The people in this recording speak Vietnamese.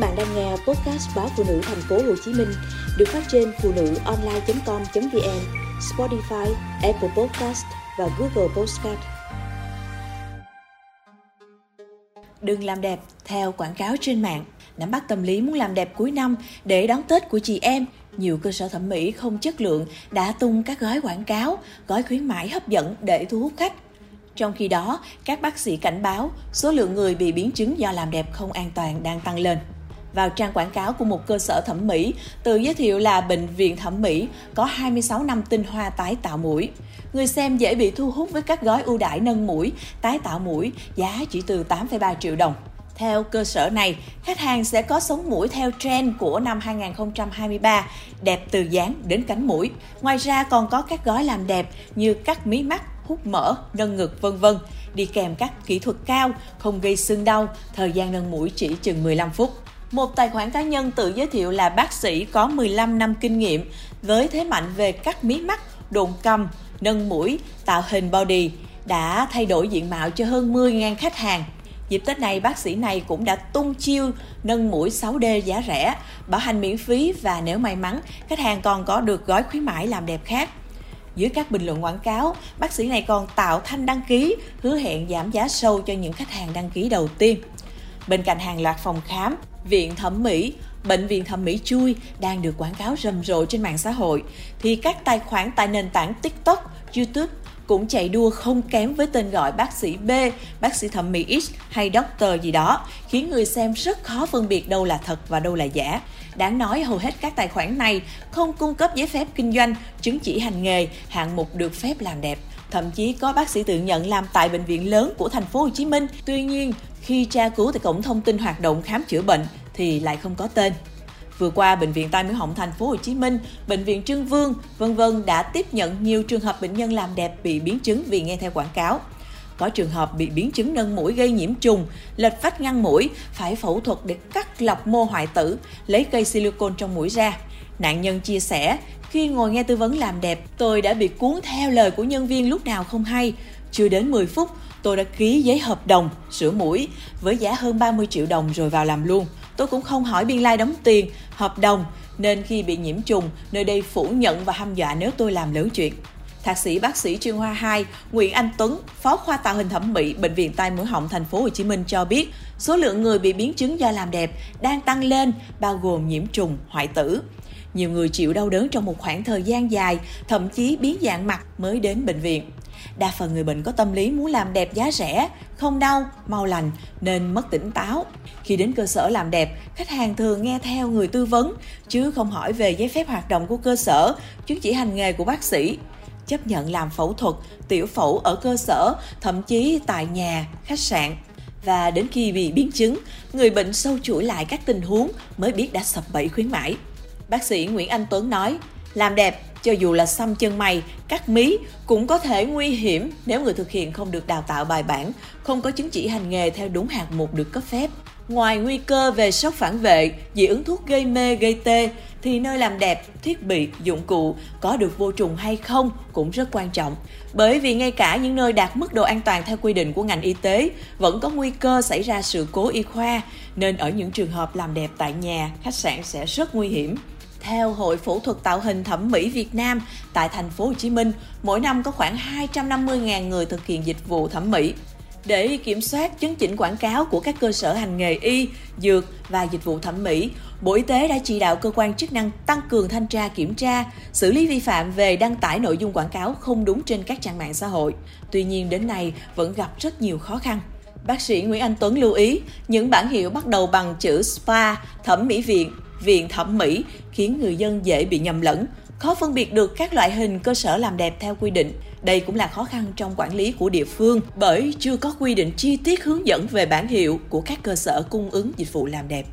bạn đang nghe podcast báo phụ nữ thành phố Hồ Chí Minh được phát trên phụ nữ online.com.vn, Spotify, Apple Podcast và Google Podcast. Đừng làm đẹp theo quảng cáo trên mạng. Nắm bắt tâm lý muốn làm đẹp cuối năm để đón Tết của chị em, nhiều cơ sở thẩm mỹ không chất lượng đã tung các gói quảng cáo, gói khuyến mãi hấp dẫn để thu hút khách. Trong khi đó, các bác sĩ cảnh báo số lượng người bị biến chứng do làm đẹp không an toàn đang tăng lên. Vào trang quảng cáo của một cơ sở thẩm mỹ, tự giới thiệu là bệnh viện thẩm mỹ có 26 năm tinh hoa tái tạo mũi. Người xem dễ bị thu hút với các gói ưu đãi nâng mũi, tái tạo mũi giá chỉ từ 8,3 triệu đồng. Theo cơ sở này, khách hàng sẽ có sống mũi theo trend của năm 2023, đẹp từ dáng đến cánh mũi. Ngoài ra còn có các gói làm đẹp như cắt mí mắt, hút mỡ, nâng ngực vân vân, đi kèm các kỹ thuật cao, không gây sưng đau, thời gian nâng mũi chỉ chừng 15 phút. Một tài khoản cá nhân tự giới thiệu là bác sĩ có 15 năm kinh nghiệm với thế mạnh về cắt mí mắt, đồn cầm, nâng mũi, tạo hình body, đã thay đổi diện mạo cho hơn 10.000 khách hàng. Dịp Tết này, bác sĩ này cũng đã tung chiêu nâng mũi 6D giá rẻ, bảo hành miễn phí và nếu may mắn, khách hàng còn có được gói khuyến mãi làm đẹp khác. Dưới các bình luận quảng cáo, bác sĩ này còn tạo thanh đăng ký, hứa hẹn giảm giá sâu cho những khách hàng đăng ký đầu tiên. Bên cạnh hàng loạt phòng khám, viện thẩm mỹ, bệnh viện thẩm mỹ chui đang được quảng cáo rầm rộ trên mạng xã hội, thì các tài khoản tại nền tảng TikTok, YouTube cũng chạy đua không kém với tên gọi bác sĩ B, bác sĩ thẩm mỹ X hay doctor gì đó, khiến người xem rất khó phân biệt đâu là thật và đâu là giả. Đáng nói hầu hết các tài khoản này không cung cấp giấy phép kinh doanh, chứng chỉ hành nghề, hạng mục được phép làm đẹp. Thậm chí có bác sĩ tự nhận làm tại bệnh viện lớn của thành phố Hồ Chí Minh. Tuy nhiên, khi tra cứu tại cổng thông tin hoạt động khám chữa bệnh thì lại không có tên. Vừa qua, bệnh viện Tai Mũi Họng thành phố Hồ Chí Minh, bệnh viện Trưng Vương, vân vân đã tiếp nhận nhiều trường hợp bệnh nhân làm đẹp bị biến chứng vì nghe theo quảng cáo. Có trường hợp bị biến chứng nâng mũi gây nhiễm trùng, lệch vách ngăn mũi, phải phẫu thuật để cắt lọc mô hoại tử, lấy cây silicone trong mũi ra. Nạn nhân chia sẻ, khi ngồi nghe tư vấn làm đẹp, tôi đã bị cuốn theo lời của nhân viên lúc nào không hay. Chưa đến 10 phút, tôi đã ký giấy hợp đồng sửa mũi với giá hơn 30 triệu đồng rồi vào làm luôn. Tôi cũng không hỏi biên lai like đóng tiền, hợp đồng, nên khi bị nhiễm trùng, nơi đây phủ nhận và hăm dọa nếu tôi làm lớn chuyện. Thạc sĩ bác sĩ chuyên khoa 2 Nguyễn Anh Tuấn, phó khoa tạo hình thẩm mỹ bệnh viện Tai mũi họng thành phố Hồ Chí Minh cho biết, số lượng người bị biến chứng do làm đẹp đang tăng lên, bao gồm nhiễm trùng, hoại tử. Nhiều người chịu đau đớn trong một khoảng thời gian dài, thậm chí biến dạng mặt mới đến bệnh viện. Đa phần người bệnh có tâm lý muốn làm đẹp giá rẻ, không đau, mau lành nên mất tỉnh táo. Khi đến cơ sở làm đẹp, khách hàng thường nghe theo người tư vấn chứ không hỏi về giấy phép hoạt động của cơ sở, chứng chỉ hành nghề của bác sĩ chấp nhận làm phẫu thuật, tiểu phẫu ở cơ sở, thậm chí tại nhà, khách sạn. Và đến khi bị biến chứng, người bệnh sâu chuỗi lại các tình huống mới biết đã sập bẫy khuyến mãi. Bác sĩ Nguyễn Anh Tuấn nói, làm đẹp cho dù là xăm chân mày, cắt mí cũng có thể nguy hiểm nếu người thực hiện không được đào tạo bài bản, không có chứng chỉ hành nghề theo đúng hạng mục được cấp phép. Ngoài nguy cơ về sốc phản vệ, dị ứng thuốc gây mê, gây tê, thì nơi làm đẹp, thiết bị, dụng cụ có được vô trùng hay không cũng rất quan trọng. Bởi vì ngay cả những nơi đạt mức độ an toàn theo quy định của ngành y tế vẫn có nguy cơ xảy ra sự cố y khoa, nên ở những trường hợp làm đẹp tại nhà, khách sạn sẽ rất nguy hiểm. Theo Hội Phẫu thuật Tạo hình Thẩm mỹ Việt Nam tại thành phố Hồ Chí Minh, mỗi năm có khoảng 250.000 người thực hiện dịch vụ thẩm mỹ. Để kiểm soát chứng chỉnh quảng cáo của các cơ sở hành nghề y, dược và dịch vụ thẩm mỹ, Bộ Y tế đã chỉ đạo cơ quan chức năng tăng cường thanh tra kiểm tra, xử lý vi phạm về đăng tải nội dung quảng cáo không đúng trên các trang mạng xã hội. Tuy nhiên đến nay vẫn gặp rất nhiều khó khăn. Bác sĩ Nguyễn Anh Tuấn lưu ý, những bản hiệu bắt đầu bằng chữ spa, thẩm mỹ viện, viện thẩm mỹ khiến người dân dễ bị nhầm lẫn, khó phân biệt được các loại hình cơ sở làm đẹp theo quy định. Đây cũng là khó khăn trong quản lý của địa phương bởi chưa có quy định chi tiết hướng dẫn về bản hiệu của các cơ sở cung ứng dịch vụ làm đẹp.